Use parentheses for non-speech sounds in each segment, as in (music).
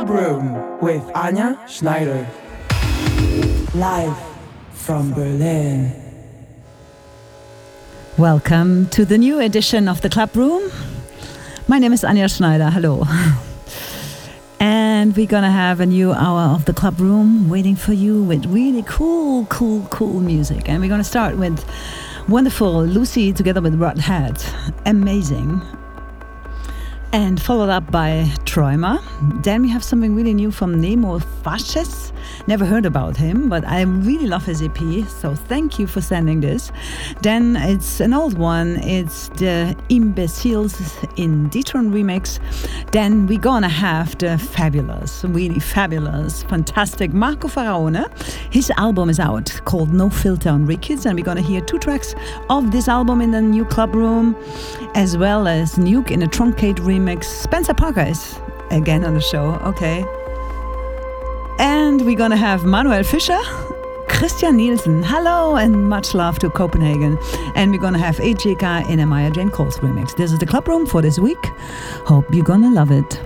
Club Room with Anja Schneider. Live from Berlin. Welcome to the new edition of the Club Room. My name is Anja Schneider. Hello. (laughs) And we're gonna have a new hour of the club room waiting for you with really cool, cool, cool music. And we're gonna start with wonderful Lucy together with Rod Head. Amazing and followed up by Träumer. Then we have something really new from Nemo Fasces. Never heard about him, but I really love his EP, so thank you for sending this. Then it's an old one, it's the Imbeciles in Detron remix. Then we're gonna have the fabulous, really fabulous, fantastic Marco Faraone. His album is out called No Filter on Rekids, and we're gonna hear two tracks of this album in the new club room, as well as Nuke in a truncate remix. Spencer Parker is again on the show. Okay. And we're gonna have Manuel Fischer, Christian Nielsen. Hello and much love to Copenhagen. And we're gonna have AJK in a Maya Jane Coles remix. This is the club room for this week. Hope you're gonna love it.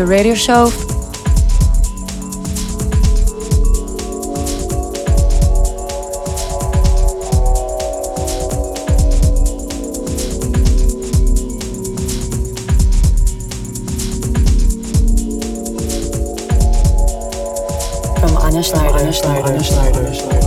Your radio show from Anja Schneider. Anja Schneider. Anja Schneider. Vous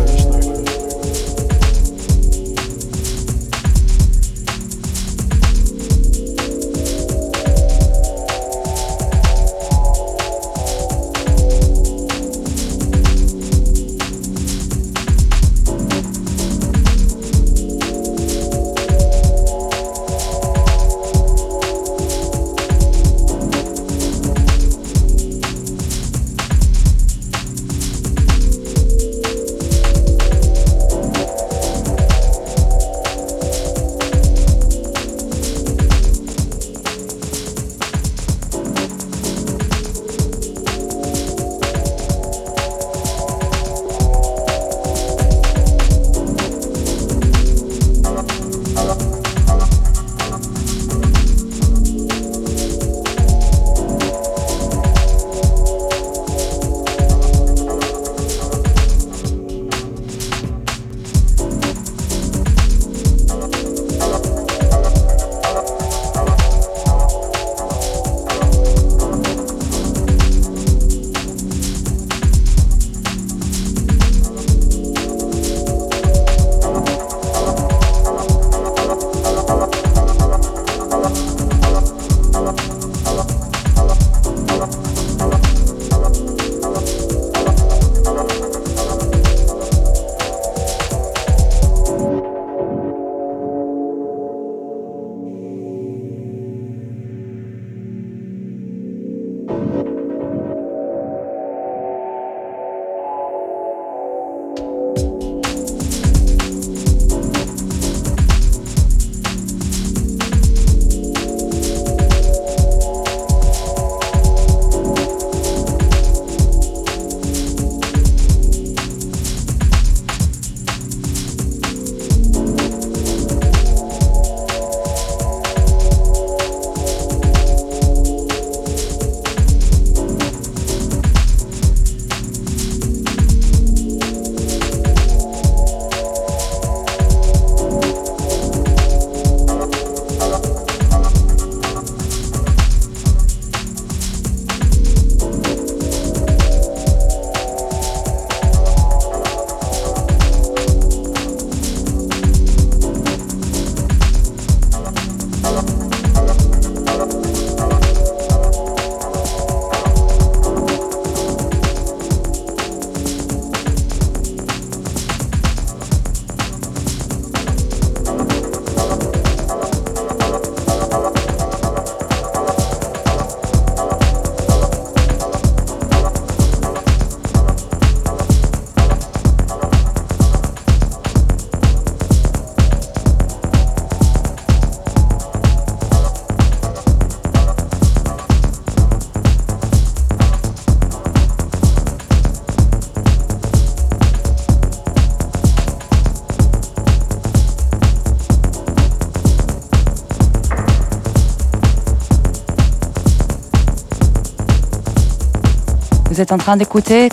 êtes en train d'écouter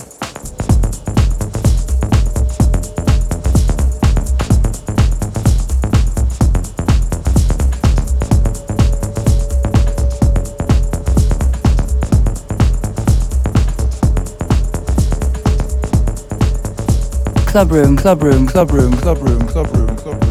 Club room, club room, club room, club room, club room, club room.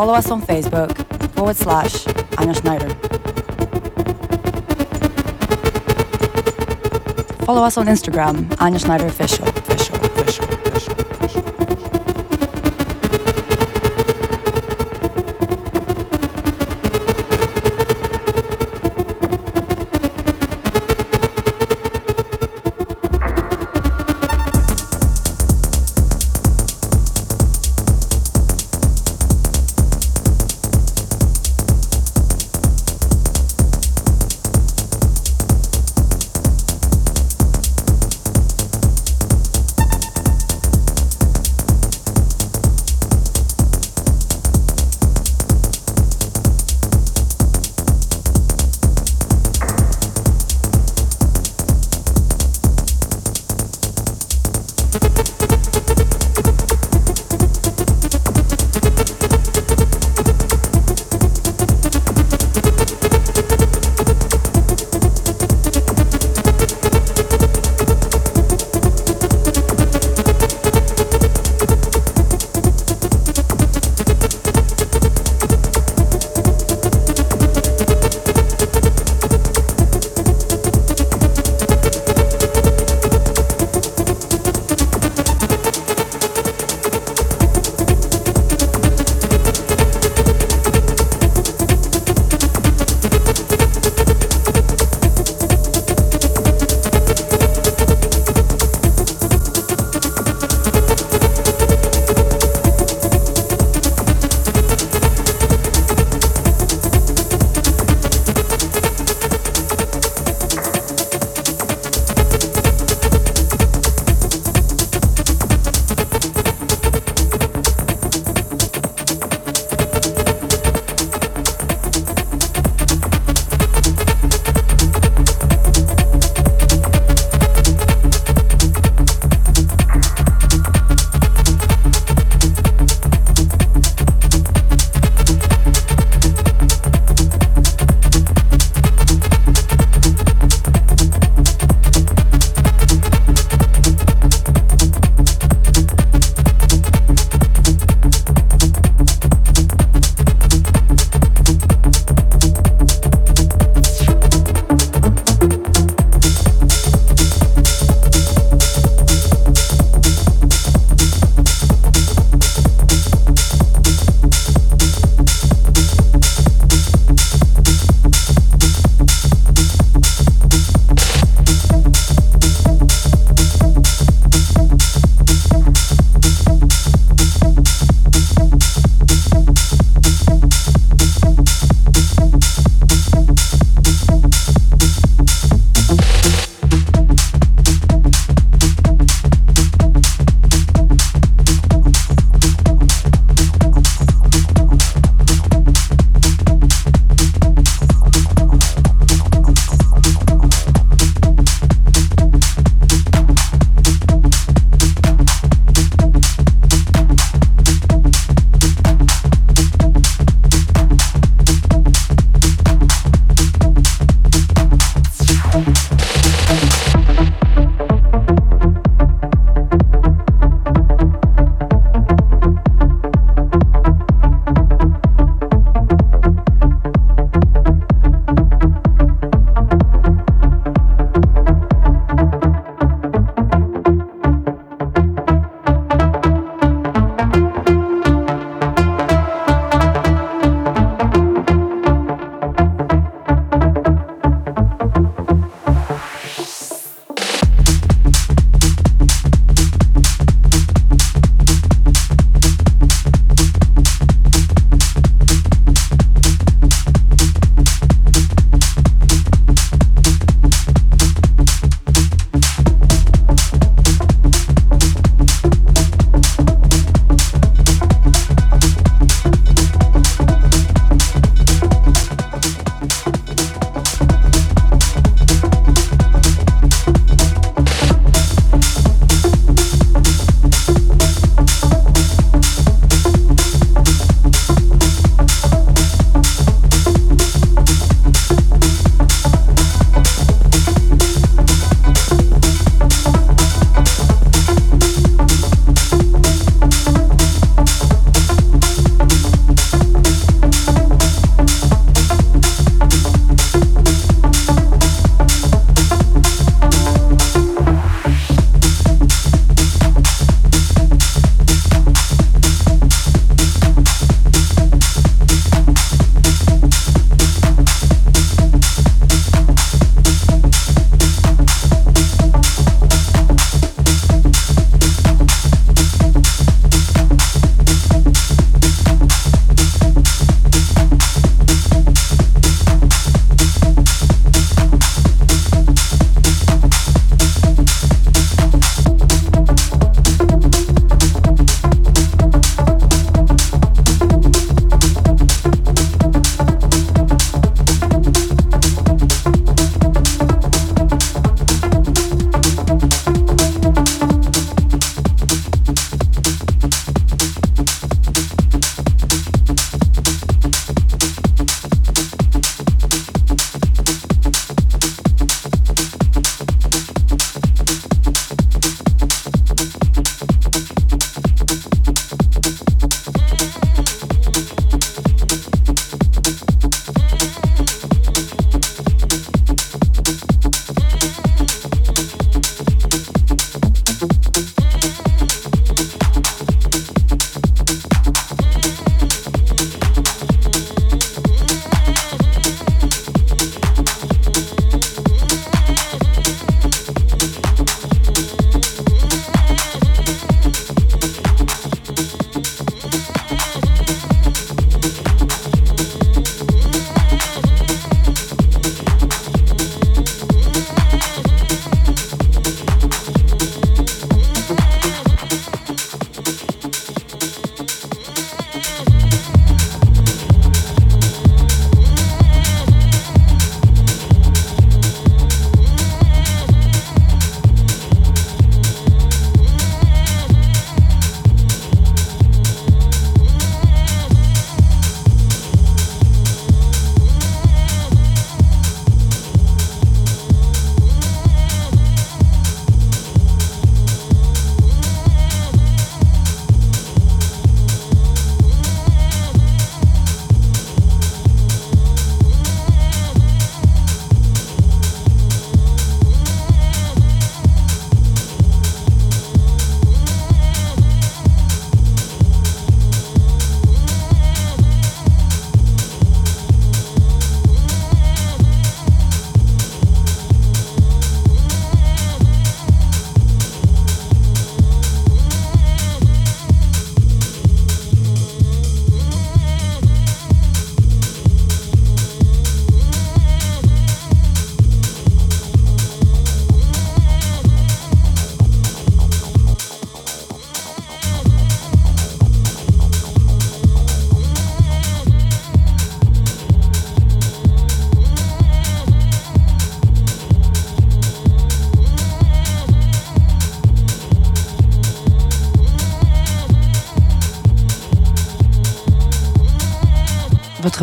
Follow us on Facebook forward slash Anja Schneider. Follow us on Instagram, Anja Schneider Official.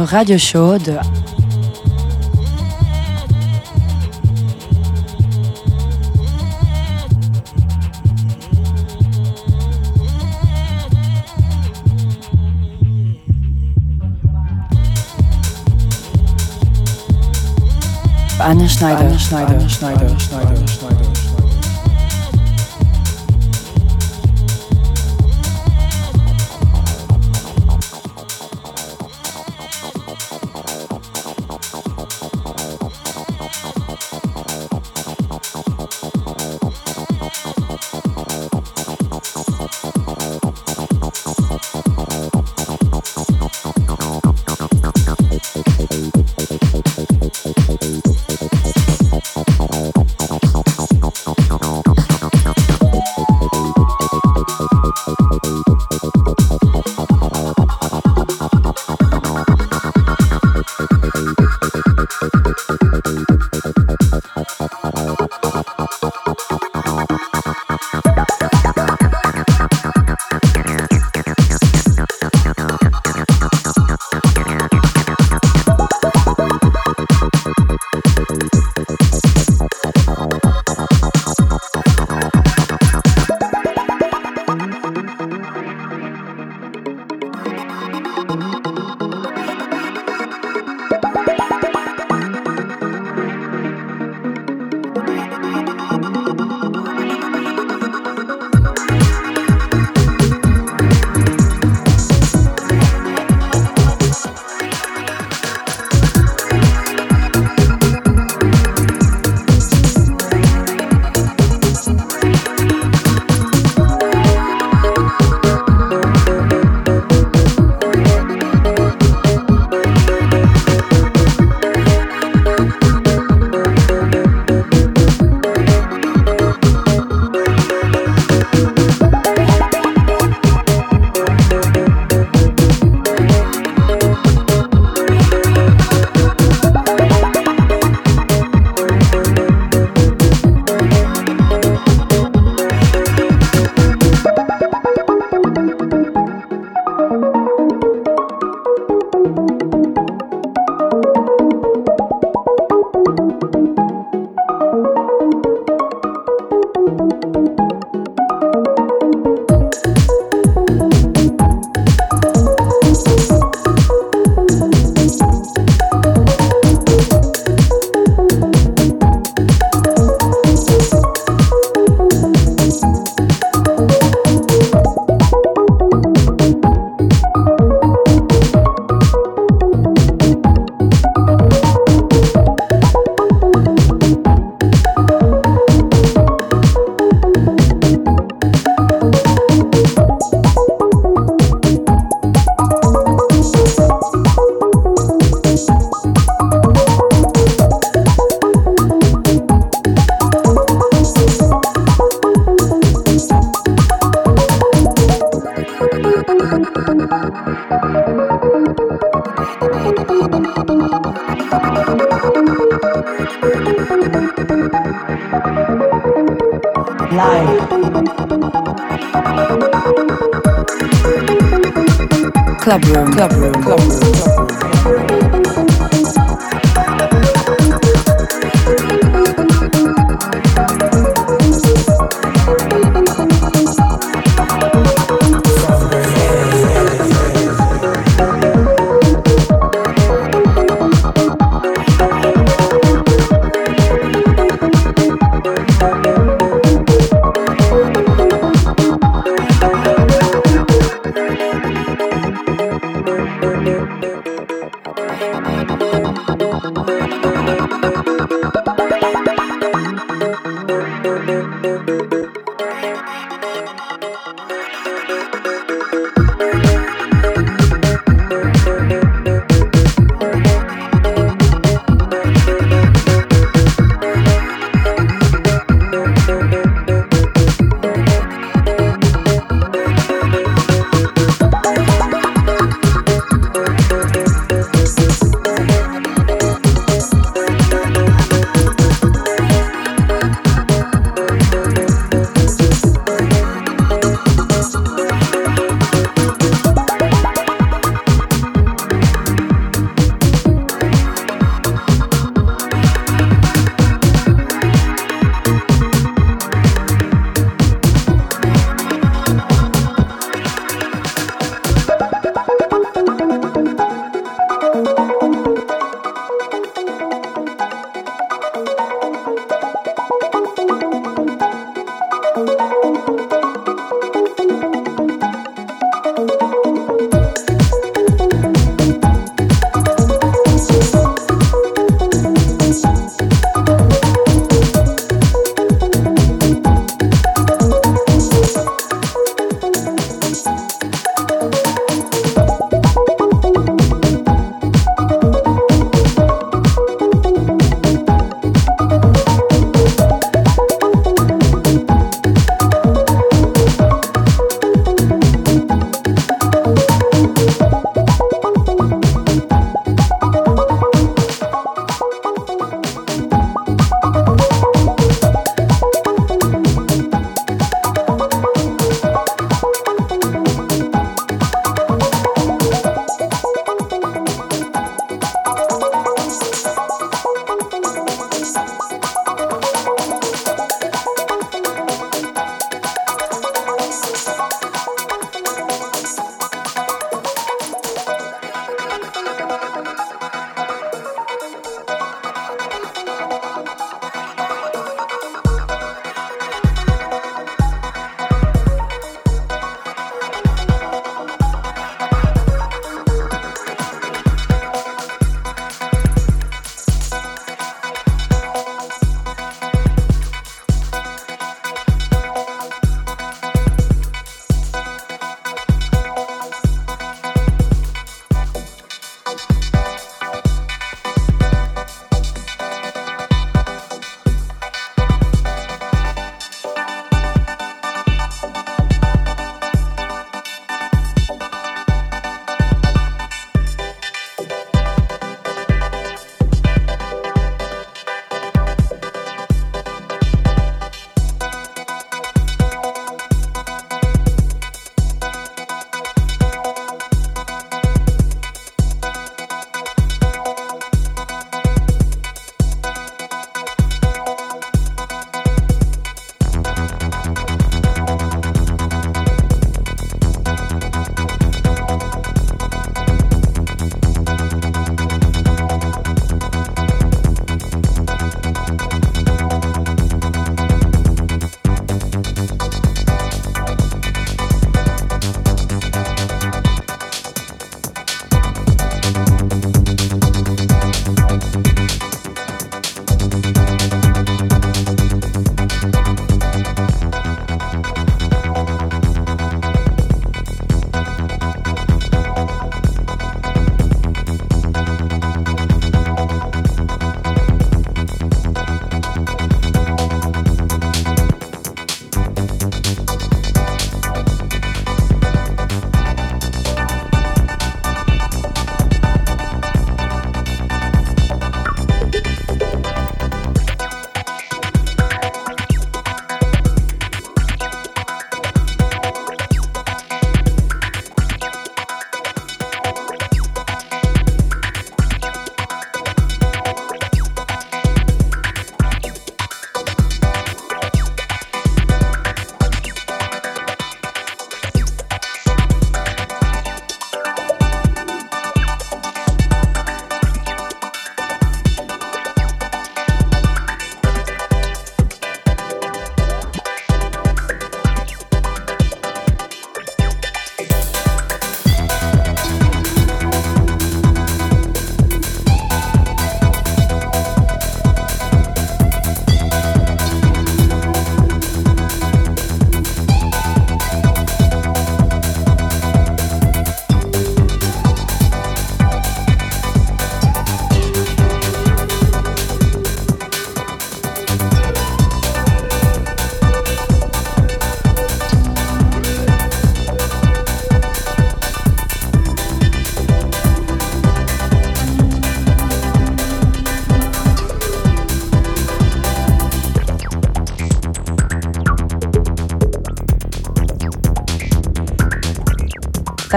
Radio show de Anne Schneider. Anne Schneider. Anne Schneider. Anne Schneider. Anne Schneider.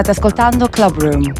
State ascoltando Club Room.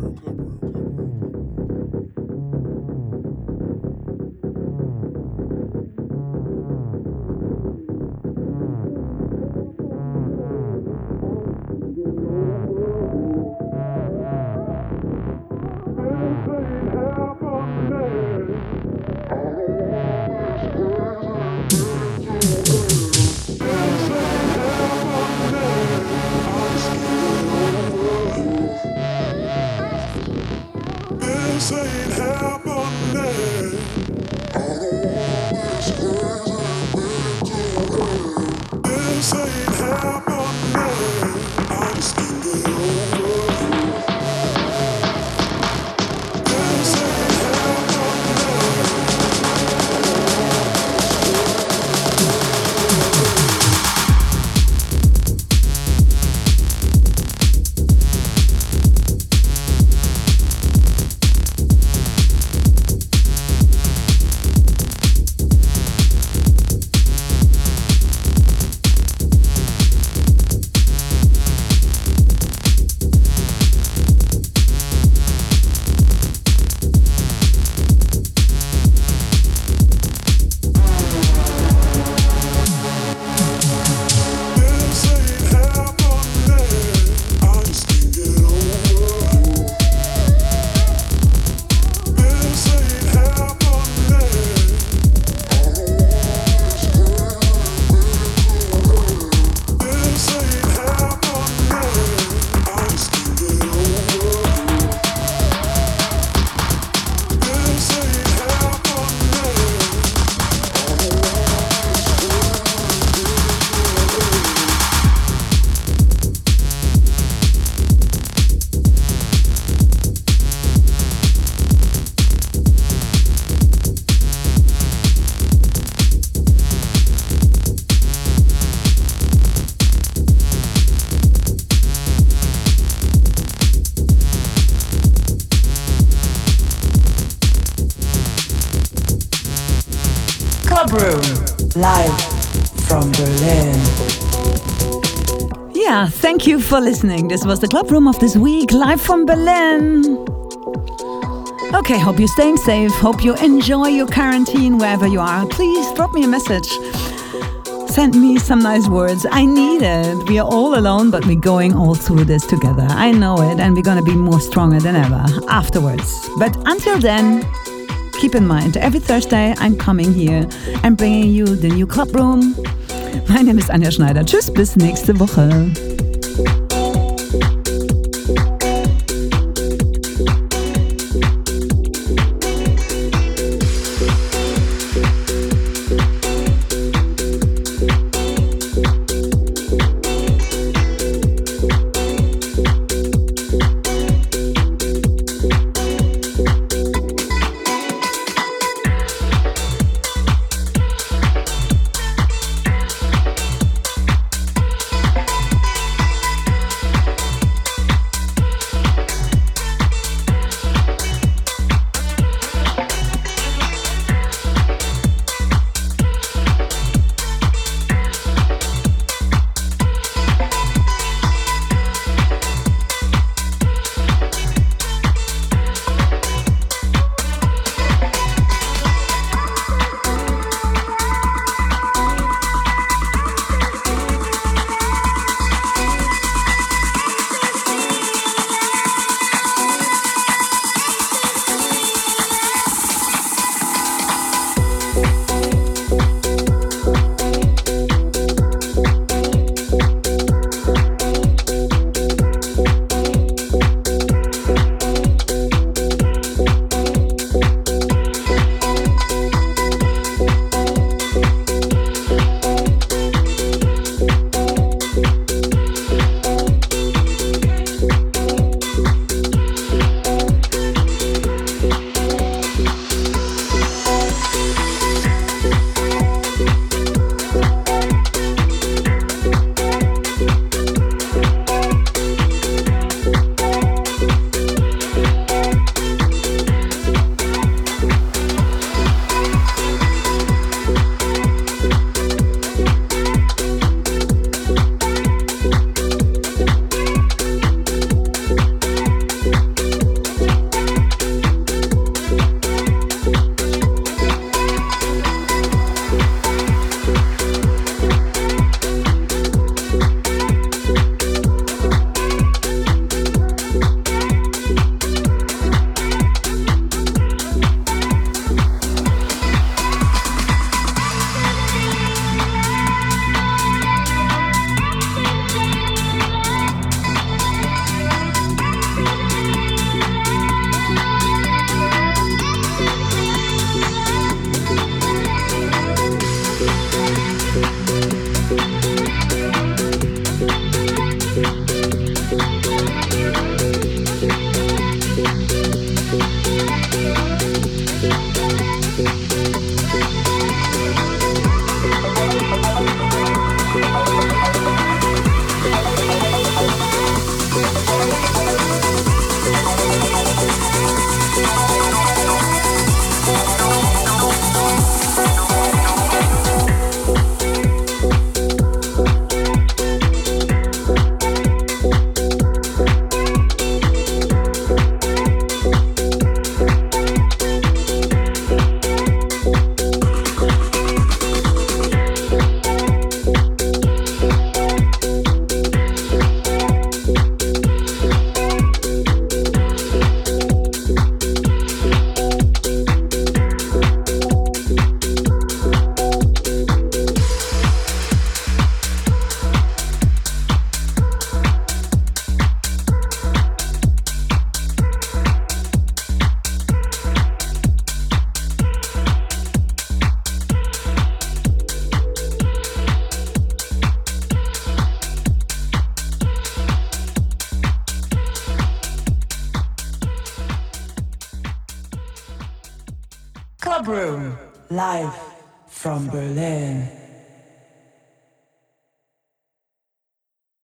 for listening. This was the club room of this week, live from Berlin. Okay, hope you're staying safe. Hope you enjoy your quarantine wherever you are. Please drop me a message. Send me some nice words. I need it. We are all alone, but we're going all through this together. I know it, and we're gonna be more stronger than ever afterwards. But until then, keep in mind, every Thursday I'm coming here and bringing you the new club room. My name is Anja Schneider. Tschüss, bis nächste Woche.